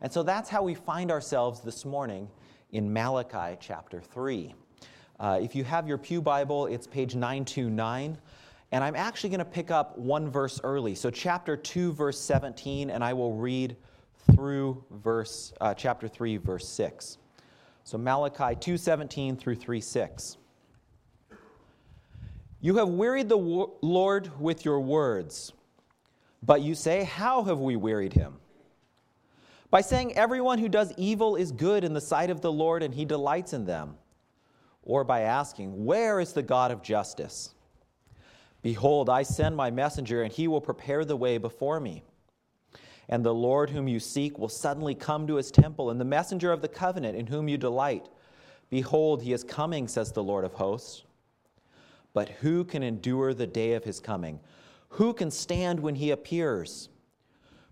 And so that's how we find ourselves this morning in Malachi chapter 3. Uh, if you have your Pew Bible, it's page 929. And I'm actually going to pick up one verse early. So, chapter 2, verse 17, and I will read through verse, uh, chapter 3, verse 6. So, Malachi 2:17 through 3:6. You have wearied the Lord with your words, but you say, How have we wearied him? By saying, Everyone who does evil is good in the sight of the Lord, and he delights in them or by asking, Where is the God of justice? Behold, I send my messenger, and he will prepare the way before me. And the Lord whom you seek will suddenly come to his temple, and the messenger of the covenant in whom you delight. Behold, he is coming, says the Lord of hosts. But who can endure the day of his coming? Who can stand when he appears?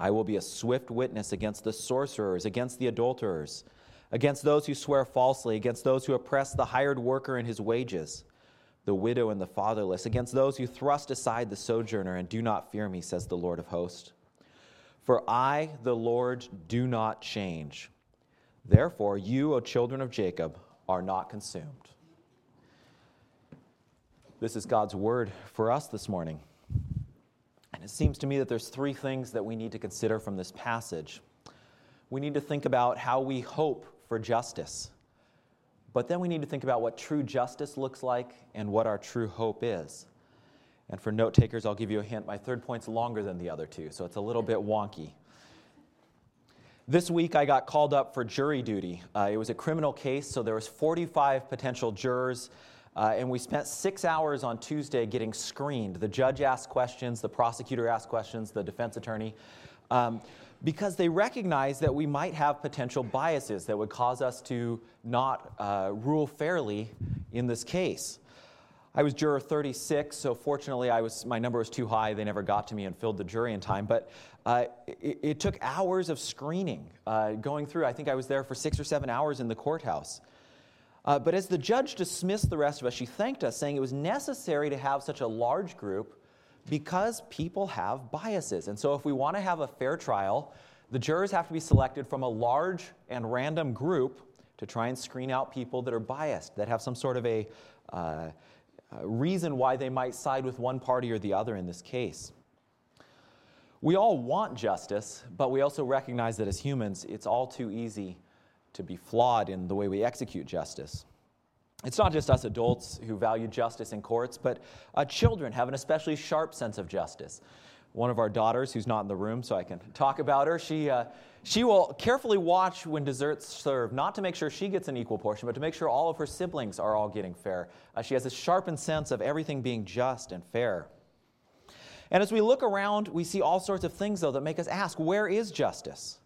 I will be a swift witness against the sorcerers, against the adulterers against those who swear falsely, against those who oppress the hired worker and his wages, the widow and the fatherless, against those who thrust aside the sojourner and do not fear me, says the Lord of hosts. For I, the Lord, do not change. Therefore, you, O children of Jacob, are not consumed. This is God's word for us this morning. And it seems to me that there's three things that we need to consider from this passage. We need to think about how we hope for justice. But then we need to think about what true justice looks like and what our true hope is. And for note takers, I'll give you a hint. My third point's longer than the other two, so it's a little bit wonky. This week, I got called up for jury duty. Uh, it was a criminal case, so there was 45 potential jurors, uh, and we spent six hours on Tuesday getting screened. The judge asked questions, the prosecutor asked questions, the defense attorney. Um, because they recognize that we might have potential biases that would cause us to not uh, rule fairly in this case. I was juror 36, so fortunately I was, my number was too high. They never got to me and filled the jury in time. But uh, it, it, took hours of screening uh, going through. I think I was there for six or seven hours in the courthouse. Uh, but as the judge dismissed the rest of us, she thanked us, saying it was necessary to have such a large group because people have biases. And so, if we want to have a fair trial, the jurors have to be selected from a large and random group to try and screen out people that are biased, that have some sort of a uh, reason why they might side with one party or the other in this case. We all want justice, but we also recognize that as humans, it's all too easy to be flawed in the way we execute justice. It's not just us adults who value justice in courts, but uh, children have an especially sharp sense of justice. One of our daughters, who's not in the room, so I can talk about her, she, uh, she will carefully watch when desserts serve, not to make sure she gets an equal portion, but to make sure all of her siblings are all getting fair. Uh, she has a sharpened sense of everything being just and fair. And as we look around, we see all sorts of things, though, that make us ask where is justice?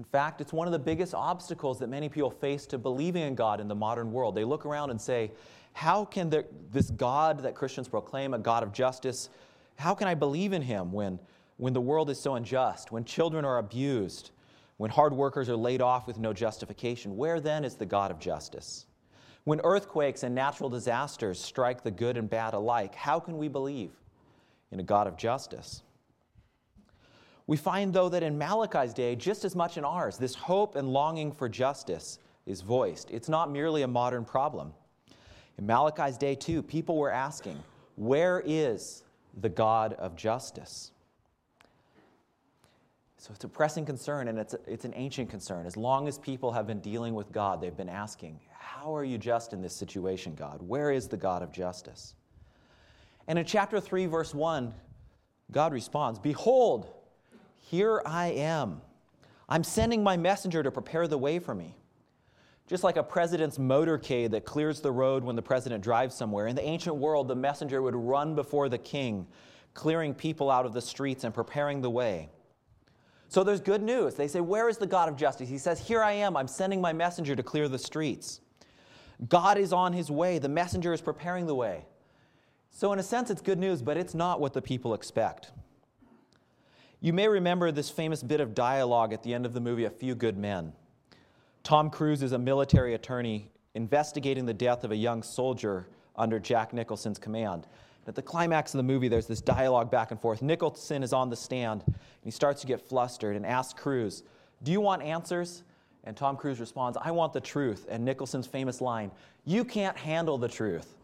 In fact, it's one of the biggest obstacles that many people face to believing in God in the modern world. They look around and say, How can there, this God that Christians proclaim, a God of justice, how can I believe in him when, when the world is so unjust, when children are abused, when hard workers are laid off with no justification? Where then is the God of justice? When earthquakes and natural disasters strike the good and bad alike, how can we believe in a God of justice? We find, though, that in Malachi's day, just as much in ours, this hope and longing for justice is voiced. It's not merely a modern problem. In Malachi's day, too, people were asking, Where is the God of justice? So it's a pressing concern, and it's, a, it's an ancient concern. As long as people have been dealing with God, they've been asking, How are you just in this situation, God? Where is the God of justice? And in chapter 3, verse 1, God responds, Behold, here I am. I'm sending my messenger to prepare the way for me. Just like a president's motorcade that clears the road when the president drives somewhere, in the ancient world, the messenger would run before the king, clearing people out of the streets and preparing the way. So there's good news. They say, Where is the God of justice? He says, Here I am. I'm sending my messenger to clear the streets. God is on his way. The messenger is preparing the way. So, in a sense, it's good news, but it's not what the people expect. You may remember this famous bit of dialogue at the end of the movie, A Few Good Men. Tom Cruise is a military attorney investigating the death of a young soldier under Jack Nicholson's command. At the climax of the movie, there's this dialogue back and forth. Nicholson is on the stand, and he starts to get flustered and asks Cruise, Do you want answers? And Tom Cruise responds, I want the truth. And Nicholson's famous line, You can't handle the truth.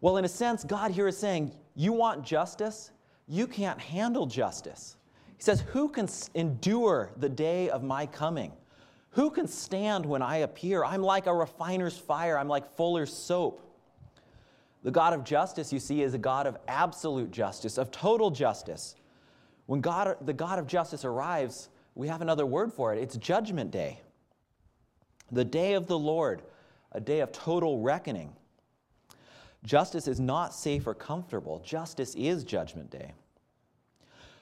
Well, in a sense, God here is saying, You want justice? You can't handle justice. He says, Who can endure the day of my coming? Who can stand when I appear? I'm like a refiner's fire, I'm like fuller's soap. The God of justice, you see, is a God of absolute justice, of total justice. When God, the God of justice arrives, we have another word for it it's judgment day. The day of the Lord, a day of total reckoning. Justice is not safe or comfortable. Justice is judgment day.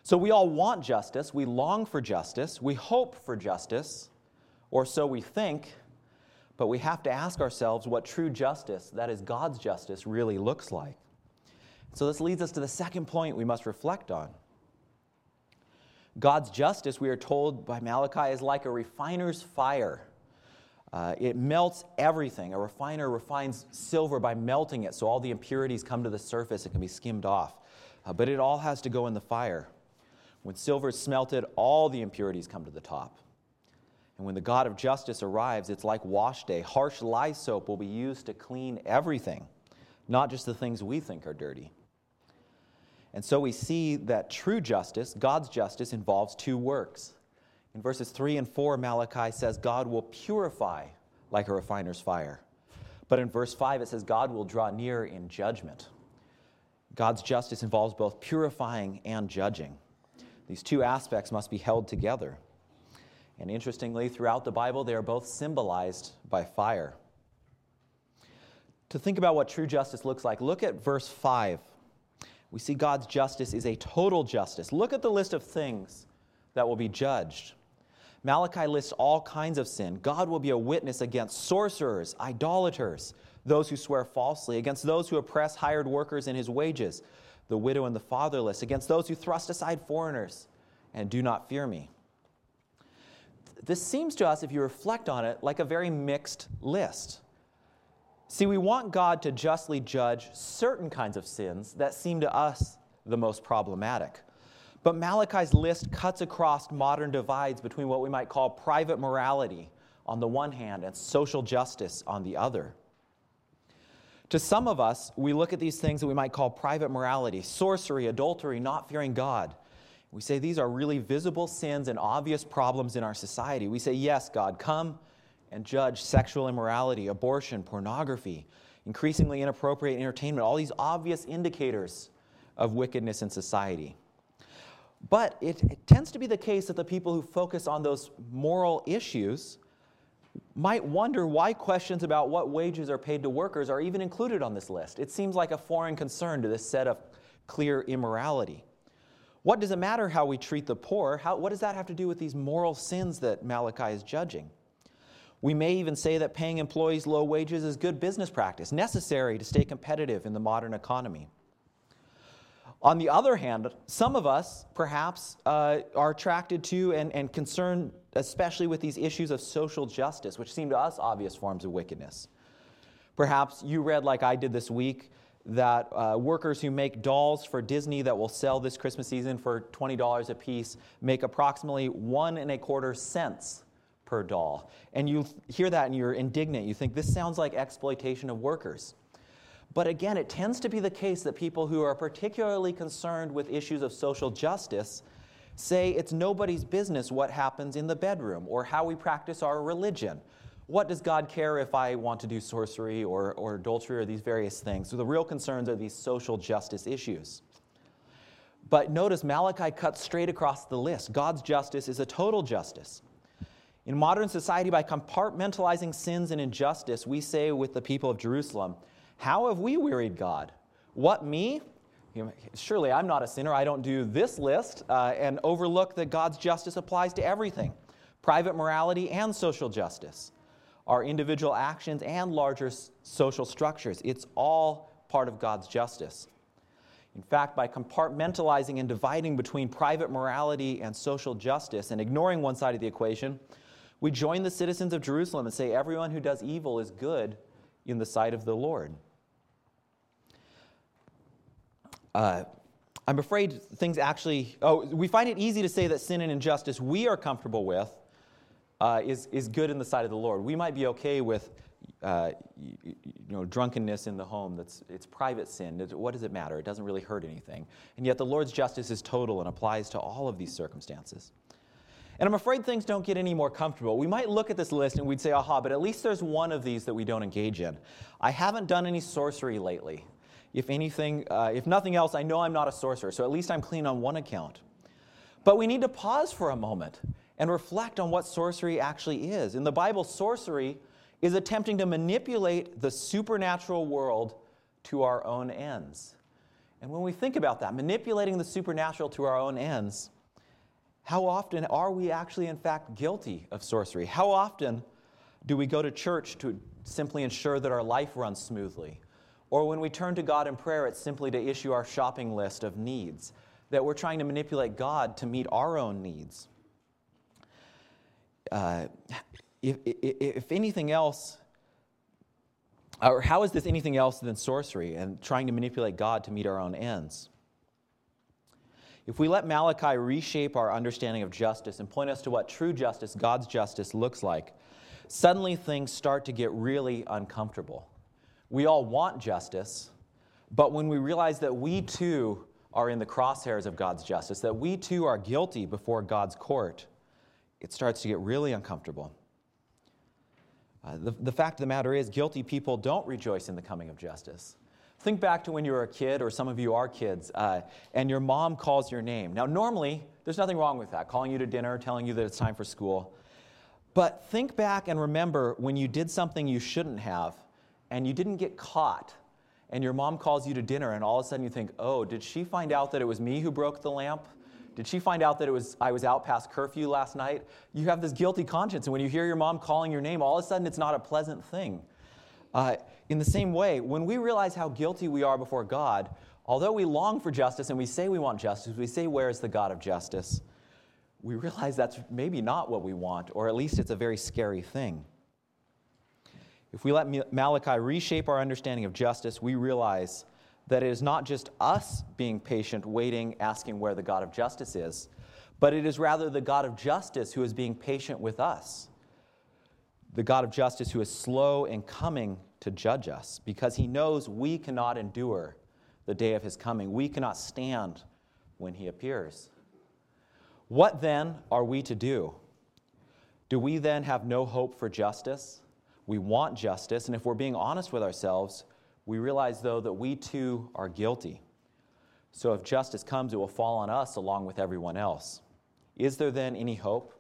So we all want justice. We long for justice. We hope for justice, or so we think. But we have to ask ourselves what true justice, that is God's justice, really looks like. So this leads us to the second point we must reflect on. God's justice, we are told by Malachi, is like a refiner's fire. Uh, it melts everything. A refiner refines silver by melting it so all the impurities come to the surface and can be skimmed off. Uh, but it all has to go in the fire. When silver is smelted, all the impurities come to the top. And when the God of justice arrives, it's like wash day. Harsh lye soap will be used to clean everything, not just the things we think are dirty. And so we see that true justice, God's justice, involves two works. In verses 3 and 4, Malachi says God will purify like a refiner's fire. But in verse 5, it says God will draw near in judgment. God's justice involves both purifying and judging. These two aspects must be held together. And interestingly, throughout the Bible, they are both symbolized by fire. To think about what true justice looks like, look at verse 5. We see God's justice is a total justice. Look at the list of things that will be judged. Malachi lists all kinds of sin. God will be a witness against sorcerers, idolaters, those who swear falsely, against those who oppress hired workers in his wages, the widow and the fatherless, against those who thrust aside foreigners and do not fear me. This seems to us, if you reflect on it, like a very mixed list. See, we want God to justly judge certain kinds of sins that seem to us the most problematic. But Malachi's list cuts across modern divides between what we might call private morality on the one hand and social justice on the other. To some of us, we look at these things that we might call private morality sorcery, adultery, not fearing God. We say these are really visible sins and obvious problems in our society. We say, Yes, God, come and judge sexual immorality, abortion, pornography, increasingly inappropriate entertainment, all these obvious indicators of wickedness in society. But it, it, tends to be the case that the people who focus on those moral issues might wonder why questions about what wages are paid to workers are even included on this list. It seems like a foreign concern to this set of clear immorality. What does it matter how we treat the poor? How, what does that have to do with these moral sins that Malachi is judging? We may even say that paying employees low wages is good business practice, necessary to stay competitive in the modern economy. On the other hand, some of us perhaps uh, are attracted to and, and concerned, especially with these issues of social justice, which seem to us obvious forms of wickedness. Perhaps you read, like I did this week, that uh, workers who make dolls for Disney that will sell this Christmas season for $20 a piece make approximately one and a quarter cents per doll. And you hear that and you're indignant. You think this sounds like exploitation of workers. But again, it tends to be the case that people who are particularly concerned with issues of social justice say it's nobody's business what happens in the bedroom or how we practice our religion what does God care if I want to do sorcery or, or adultery or these various things? So the real concerns are these social justice issues. But notice Malachi cuts straight across the list. God's justice is a total justice. In modern society, by compartmentalizing sins and injustice, we say with the people of Jerusalem, How have we wearied God? What, me? Surely I'm not a sinner. I don't do this list uh, and overlook that God's justice applies to everything private morality and social justice, our individual actions and larger social structures. It's all part of God's justice. In fact, by compartmentalizing and dividing between private morality and social justice and ignoring one side of the equation, we join the citizens of Jerusalem and say everyone who does evil is good in the sight of the Lord. Uh, I'm afraid things actually, oh, we find it easy to say that sin and injustice we are comfortable with uh, is, is good in the sight of the Lord. We might be okay with uh, you, you, know, drunkenness in the home, that's, it's private sin. What does it matter? It doesn't really hurt anything. And yet the Lord's justice is total and applies to all of these circumstances. And I'm afraid things don't get any more comfortable. We might look at this list and we'd say, aha, but at least there's one of these that we don't engage in. I haven't done any sorcery lately. If anything, uh, if nothing else, I know I'm not a sorcerer, so at least I'm clean on one account. But we need to pause for a moment and reflect on what sorcery actually is. In the Bible, sorcery is attempting to manipulate the supernatural world to our own ends. And when we think about that, manipulating the supernatural to our own ends, how often are we actually, in fact, guilty of sorcery? How often do we go to church to simply ensure that our life runs smoothly? Or when we turn to God in prayer, it's simply to issue our shopping list of needs, that we're trying to manipulate God to meet our own needs. Uh, if, if, if anything else, or how is this anything else than sorcery and trying to manipulate God to meet our own ends? If we let Malachi reshape our understanding of justice and point us to what true justice, God's justice, looks like, suddenly things start to get really uncomfortable. We all want justice, but when we realize that we too are in the crosshairs of God's justice, that we too are guilty before God's court, it starts to get really uncomfortable. Uh, the, the fact of the matter is, guilty people don't rejoice in the coming of justice. Think back to when you were a kid, or some of you are kids, uh, and your mom calls your name. Now, normally, there's nothing wrong with that, calling you to dinner, telling you that it's time for school. But think back and remember when you did something you shouldn't have, and you didn't get caught, and your mom calls you to dinner, and all of a sudden you think, oh, did she find out that it was me who broke the lamp? Did she find out that it was, I was out past curfew last night? You have this guilty conscience, and when you hear your mom calling your name, all of a sudden it's not a pleasant thing. Uh, in the same way, when we realize how guilty we are before God, although we long for justice and we say we want justice, we say, Where is the God of justice? We realize that's maybe not what we want, or at least it's a very scary thing. If we let Malachi reshape our understanding of justice, we realize that it is not just us being patient, waiting, asking where the God of justice is, but it is rather the God of justice who is being patient with us the God of justice who is slow in coming to judge us because he knows we cannot endure the day of his coming. We cannot stand when he appears. What then are we to do? Do we then have no hope for justice? We want justice, and if we're being honest with ourselves, we realize, though, that we too are guilty. So if justice comes, it will fall on us along with everyone else. Is there then any hope?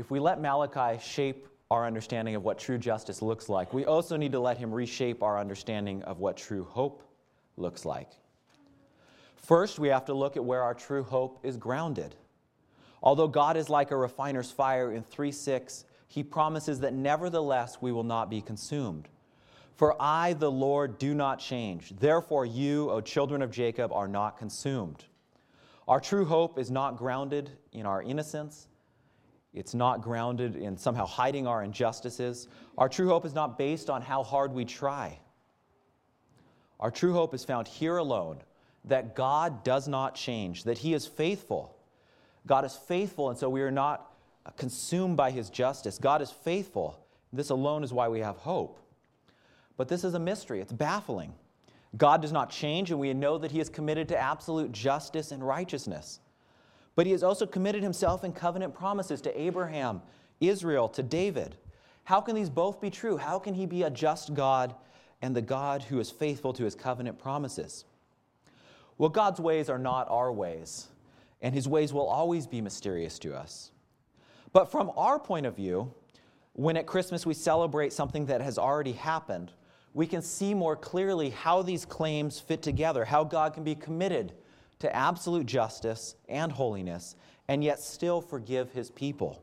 if we let Malachi shape our understanding of what true justice looks like, we also need to let him reshape our understanding of what true hope looks like. First, we have to look at where our true hope is grounded. Although God is like a refiner's fire in 3 6, he promises that nevertheless we will not be consumed. For I, the Lord, do not change. Therefore, you, O children of Jacob, are not consumed. Our true hope is not grounded in our innocence, it's not grounded in somehow hiding our injustices. Our true hope is not based on how hard we try. Our true hope is found here alone that God does not change, that He is faithful. God is faithful, and so we are not consumed by His justice. God is faithful. This alone is why we have hope. But this is a mystery, it's baffling. God does not change, and we know that He is committed to absolute justice and righteousness. But he has also committed himself in covenant promises to Abraham, Israel, to David. How can these both be true? How can he be a just God and the God who is faithful to his covenant promises? Well, God's ways are not our ways, and his ways will always be mysterious to us. But from our point of view, when at Christmas we celebrate something that has already happened, we can see more clearly how these claims fit together, how God can be committed to absolute justice and holiness, and yet still forgive his people.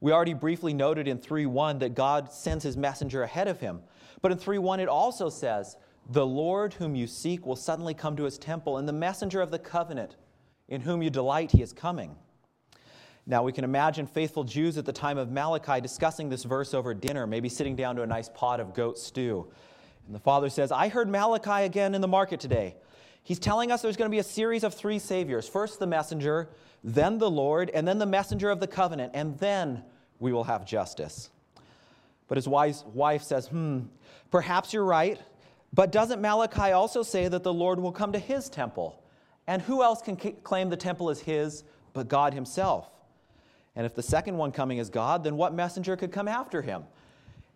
We already briefly noted in 3:1 that God sends his messenger ahead of him. But in 3:1 it also says, "The Lord whom you seek will suddenly come to his temple, and the messenger of the covenant in whom you delight he is coming." Now, we can imagine faithful Jews at the time of Malachi discussing this verse over dinner, maybe sitting down to a nice pot of goat stew. And the father says, I heard Malachi again in the market today. He's telling us there's going to be a series of three saviors first the messenger, then the Lord, and then the messenger of the covenant, and then we will have justice. But his wife says, Hmm, perhaps you're right, but doesn't Malachi also say that the Lord will come to his temple? And who else can claim the temple is his but God himself? And if the second one coming is God, then what messenger could come after him?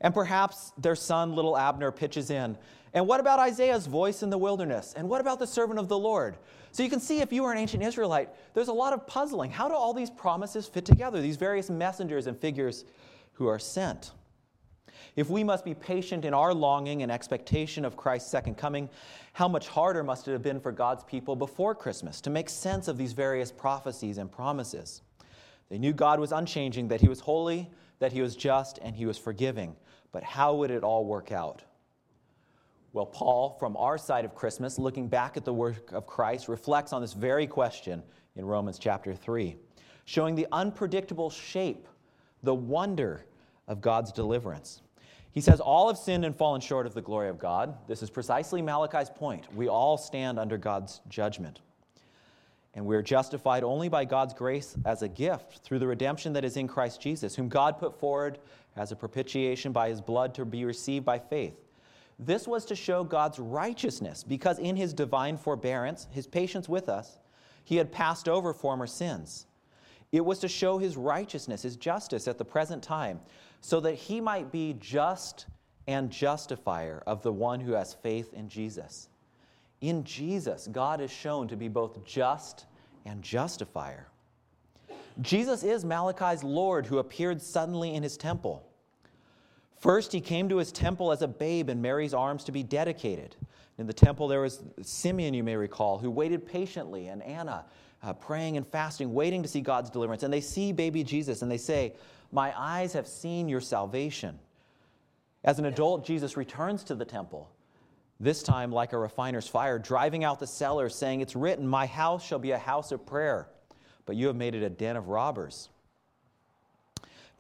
And perhaps their son, little Abner, pitches in. And what about Isaiah's voice in the wilderness? And what about the servant of the Lord? So you can see if you were an ancient Israelite, there's a lot of puzzling. How do all these promises fit together, these various messengers and figures who are sent? If we must be patient in our longing and expectation of Christ's second coming, how much harder must it have been for God's people before Christmas to make sense of these various prophecies and promises? They knew God was unchanging, that He was holy, that He was just, and He was forgiving. But how would it all work out? Well, Paul, from our side of Christmas, looking back at the work of Christ, reflects on this very question in Romans chapter 3, showing the unpredictable shape, the wonder of God's deliverance. He says, All have sinned and fallen short of the glory of God. This is precisely Malachi's point. We all stand under God's judgment. And we are justified only by God's grace as a gift through the redemption that is in Christ Jesus, whom God put forward as a propitiation by his blood to be received by faith. This was to show God's righteousness, because in his divine forbearance, his patience with us, he had passed over former sins. It was to show his righteousness, his justice at the present time, so that he might be just and justifier of the one who has faith in Jesus. In Jesus, God is shown to be both just and justifier. Jesus is Malachi's Lord who appeared suddenly in his temple. First, he came to his temple as a babe in Mary's arms to be dedicated. In the temple, there was Simeon, you may recall, who waited patiently, and Anna uh, praying and fasting, waiting to see God's deliverance. And they see baby Jesus and they say, My eyes have seen your salvation. As an adult, Jesus returns to the temple this time, like a refiner's fire, driving out the sellers, saying, It's written, My house shall be a house of prayer, but you have made it a den of robbers.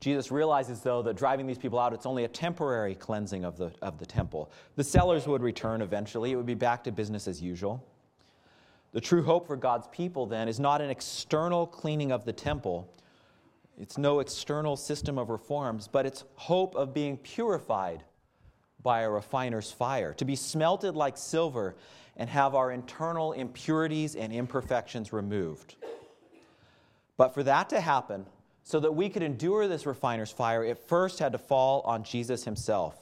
Jesus realizes, though, that driving these people out, it's only a temporary cleansing of the, of the temple. The sellers would return eventually, it would be back to business as usual. The true hope for God's people, then, is not an external cleaning of the temple, it's no external system of reforms, but it's hope of being purified by a refiner's fire, to be smelted like silver and have our internal impurities and imperfections removed. But for that to happen, so that we could endure this refiner's fire, it first had to fall on Jesus himself.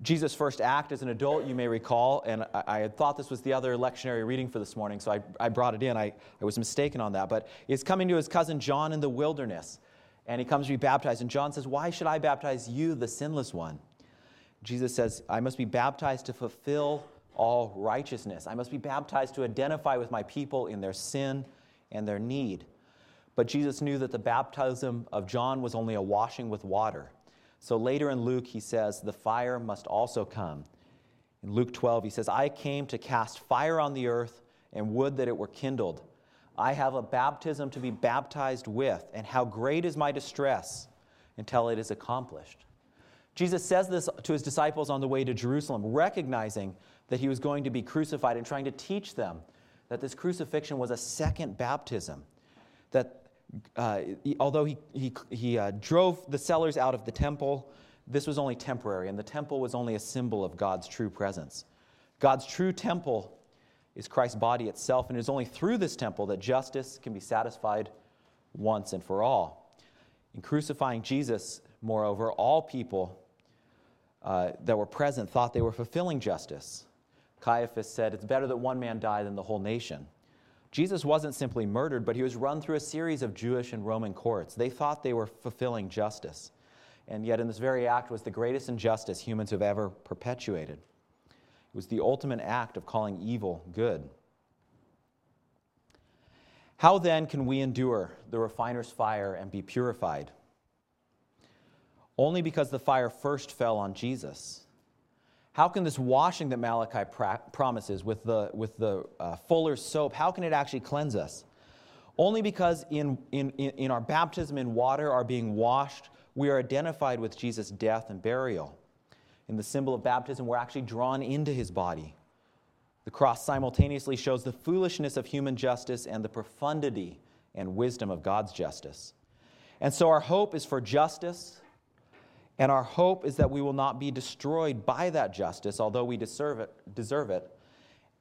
Jesus' first act as an adult, you may recall, and I, had thought this was the other lectionary reading for this morning, so I, I brought it in. I, I was mistaken on that. But he's coming to his cousin John in the wilderness, and he comes to be baptized. And John says, Why should I baptize you, the sinless one? Jesus says, I must be baptized to fulfill all righteousness. I must be baptized to identify with my people in their sin and their need. But Jesus knew that the baptism of John was only a washing with water. So later in Luke, he says, the fire must also come. In Luke 12, he says, I came to cast fire on the earth and would that it were kindled. I have a baptism to be baptized with, and how great is my distress until it is accomplished. Jesus says this to his disciples on the way to Jerusalem, recognizing that he was going to be crucified and trying to teach them that this crucifixion was a second baptism. That uh, he, although he, he, he uh, drove the sellers out of the temple, this was only temporary, and the temple was only a symbol of God's true presence. God's true temple is Christ's body itself, and it is only through this temple that justice can be satisfied once and for all. In crucifying Jesus, moreover, all people uh, that were present thought they were fulfilling justice. Caiaphas said, It's better that one man die than the whole nation. Jesus wasn't simply murdered, but he was run through a series of Jewish and Roman courts. They thought they were fulfilling justice. and yet in this very act was the greatest injustice humans have ever perpetuated. It was the ultimate act of calling evil good. How then can we endure the refiner's fire and be purified? Only because the fire first fell on Jesus. How can this washing that Malachi pra- promises with the, with the uh, soap, how can it actually cleanse us? Only because in, in, in our baptism in water, our being washed, we are identified with Jesus' death and burial. In the symbol of baptism, we're actually drawn into his body. The cross simultaneously shows the foolishness of human justice and the profundity and wisdom of God's justice. And so our hope is for justice, and our hope is that we will not be destroyed by that justice, although we deserve it. Deserve it.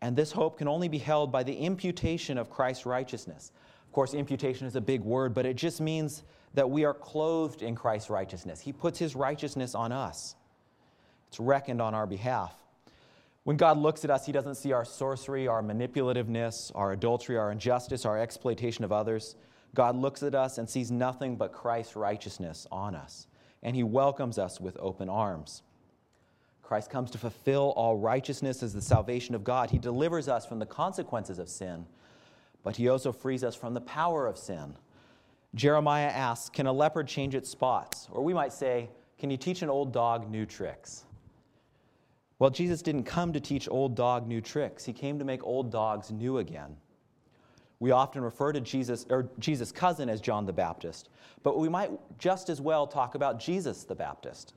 And this hope can only be held by the imputation of Christ's righteousness. Of course, imputation is a big word, but it just means that we are clothed in Christ's righteousness. He puts his righteousness on us, it's reckoned on our behalf. When God looks at us, He doesn't see our sorcery, our manipulativeness, our adultery, our injustice, our exploitation of others. God looks at us and sees nothing but Christ's righteousness on us, and He welcomes us with open arms. Christ comes to fulfill all righteousness as the salvation of God. He delivers us from the consequences of sin, but He also frees us from the power of sin. Jeremiah asks, Can a leopard change its spots? Or we might say, Can you teach an old dog new tricks? Well, Jesus didn't come to teach old dog new tricks. He came to make old dogs new again. We often refer to Jesus or Jesus' cousin as John the Baptist, but we might just as well talk about Jesus the Baptist.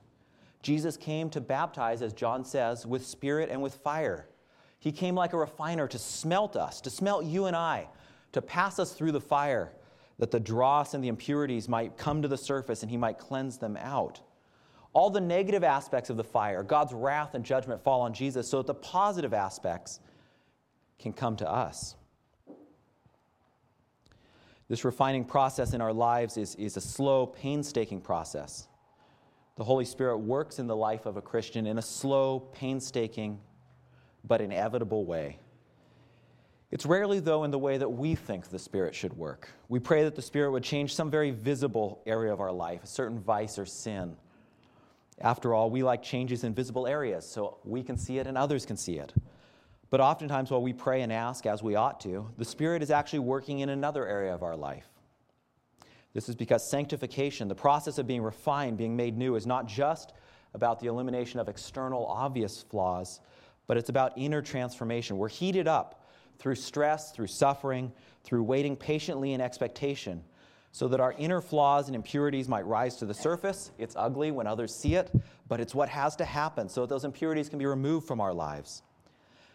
Jesus came to baptize, as John says, with spirit and with fire. He came like a refiner to smelt us, to smelt you and I, to pass us through the fire, that the dross and the impurities might come to the surface and he might cleanse them out. All the negative aspects of the fire, God's wrath and judgment fall on Jesus so that the positive aspects can come to us. This refining process in our lives is, is a slow, painstaking process. The Holy Spirit works in the life of a Christian in a slow, painstaking, but inevitable way. It's rarely, though, in the way that we think the Spirit should work. We pray that the Spirit would change some very visible area of our life, a certain vice or sin after all, we like changes in visible areas, so we can see it and others can see it. But oftentimes, while we pray and ask as we ought to, the Spirit is actually working in another area of our life. This is because sanctification, the process of being refined, being made new, is not just about the elimination of external obvious flaws, but it's about inner transformation. We're heated up through stress, through suffering, through waiting patiently in expectation so that our inner flaws and impurities might rise to the surface. It's ugly when others see it, but it's what has to happen so that those impurities can be removed from our lives.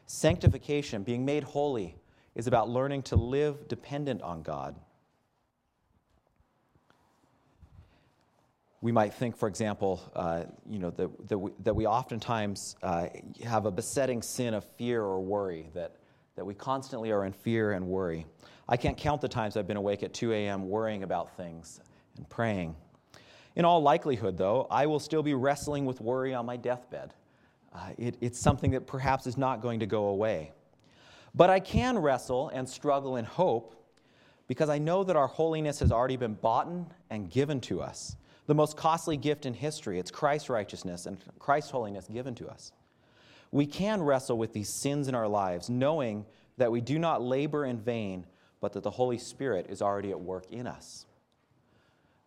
Sanctification, being made holy, is about learning to live dependent on God. We might think, for example, uh, you know, that, that, we, that we oftentimes uh, have a besetting sin of fear or worry, that, that we constantly are in fear and worry. I can't count the times I've been awake at 2 a.m. worrying about things and praying. In all likelihood, though, I will still be wrestling with worry on my deathbed. Uh, it, it's something that perhaps is not going to go away. But I can wrestle and struggle and hope because I know that our holiness has already been bought and given to us. The most costly gift in history, it's Christ's righteousness and Christ's holiness given to us. We can wrestle with these sins in our lives, knowing that we do not labor in vain but that the Holy Spirit is already at work in us.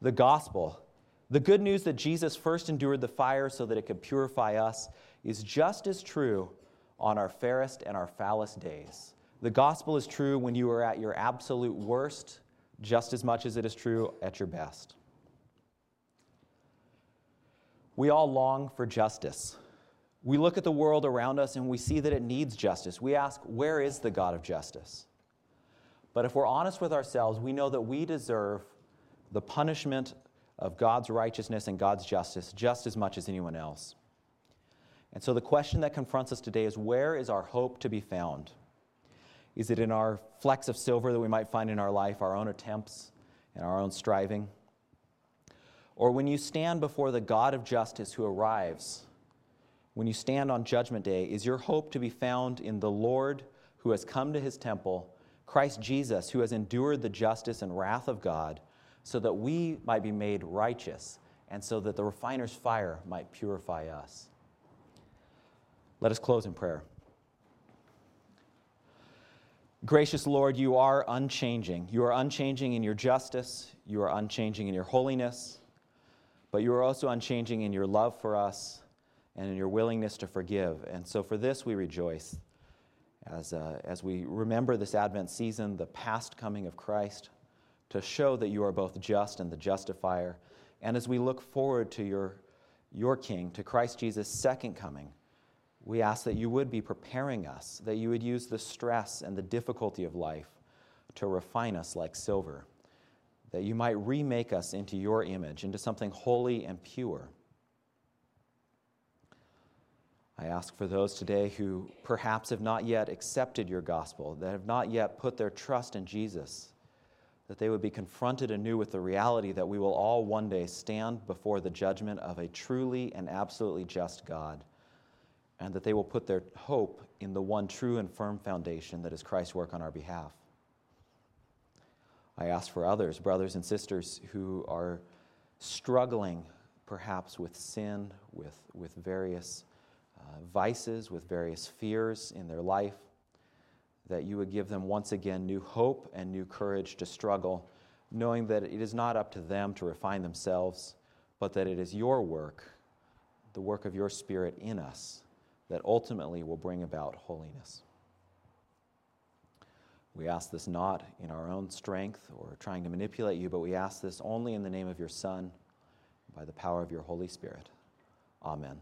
The gospel, the good news that Jesus first endured the fire so that it could purify us, is just as true on our fairest and our foulest days. The gospel is true when you are at your absolute worst, just as much as it is true at your best. We all long for justice. We look at the world around us and we see that it needs justice. We ask, where is the God of justice? But if we're honest with ourselves, we know that we deserve the punishment of God's righteousness and God's justice just as much as anyone else. And so the question that confronts us today is where is our hope to be found? Is it in our flecks of silver that we might find in our life, our own attempts and our own striving? Or when you stand before the God of justice who arrives, when you stand on Judgment Day, is your hope to be found in the Lord who has come to his temple Christ Jesus, who has endured the justice and wrath of God, so that we might be made righteous and so that the refiner's fire might purify us. Let us close in prayer. Gracious Lord, you are unchanging. You are unchanging in your justice, you are unchanging in your holiness, but you are also unchanging in your love for us and in your willingness to forgive. And so for this we rejoice as, uh, as we remember this Advent season, the past coming of Christ, to show that you are both just and the justifier. And as we look forward to your, your King, to Christ Jesus' second coming, we ask that you would be preparing us, that you would use the stress and the difficulty of life to refine us like silver, that you might remake us into your image, into something holy and pure. I ask for those today who perhaps have not yet accepted your gospel, that have not yet put their trust in Jesus, that they would be confronted anew with the reality that we will all one day stand before the judgment of a truly and absolutely just God and that they will put their hope in the one true and firm foundation that is Christ's work on our behalf. I ask for others, brothers and sisters, who are struggling perhaps with sin, with, with various uh, vices, with various fears in their life, that you would give them once again new hope and new courage to struggle, knowing that it is not up to them to refine themselves, but that it is your work, the work of your Spirit in us that ultimately will bring about holiness. We ask this not in our own strength or trying to manipulate you, but we ask this only in the name of your Son, by the power of your Holy Spirit. Amen.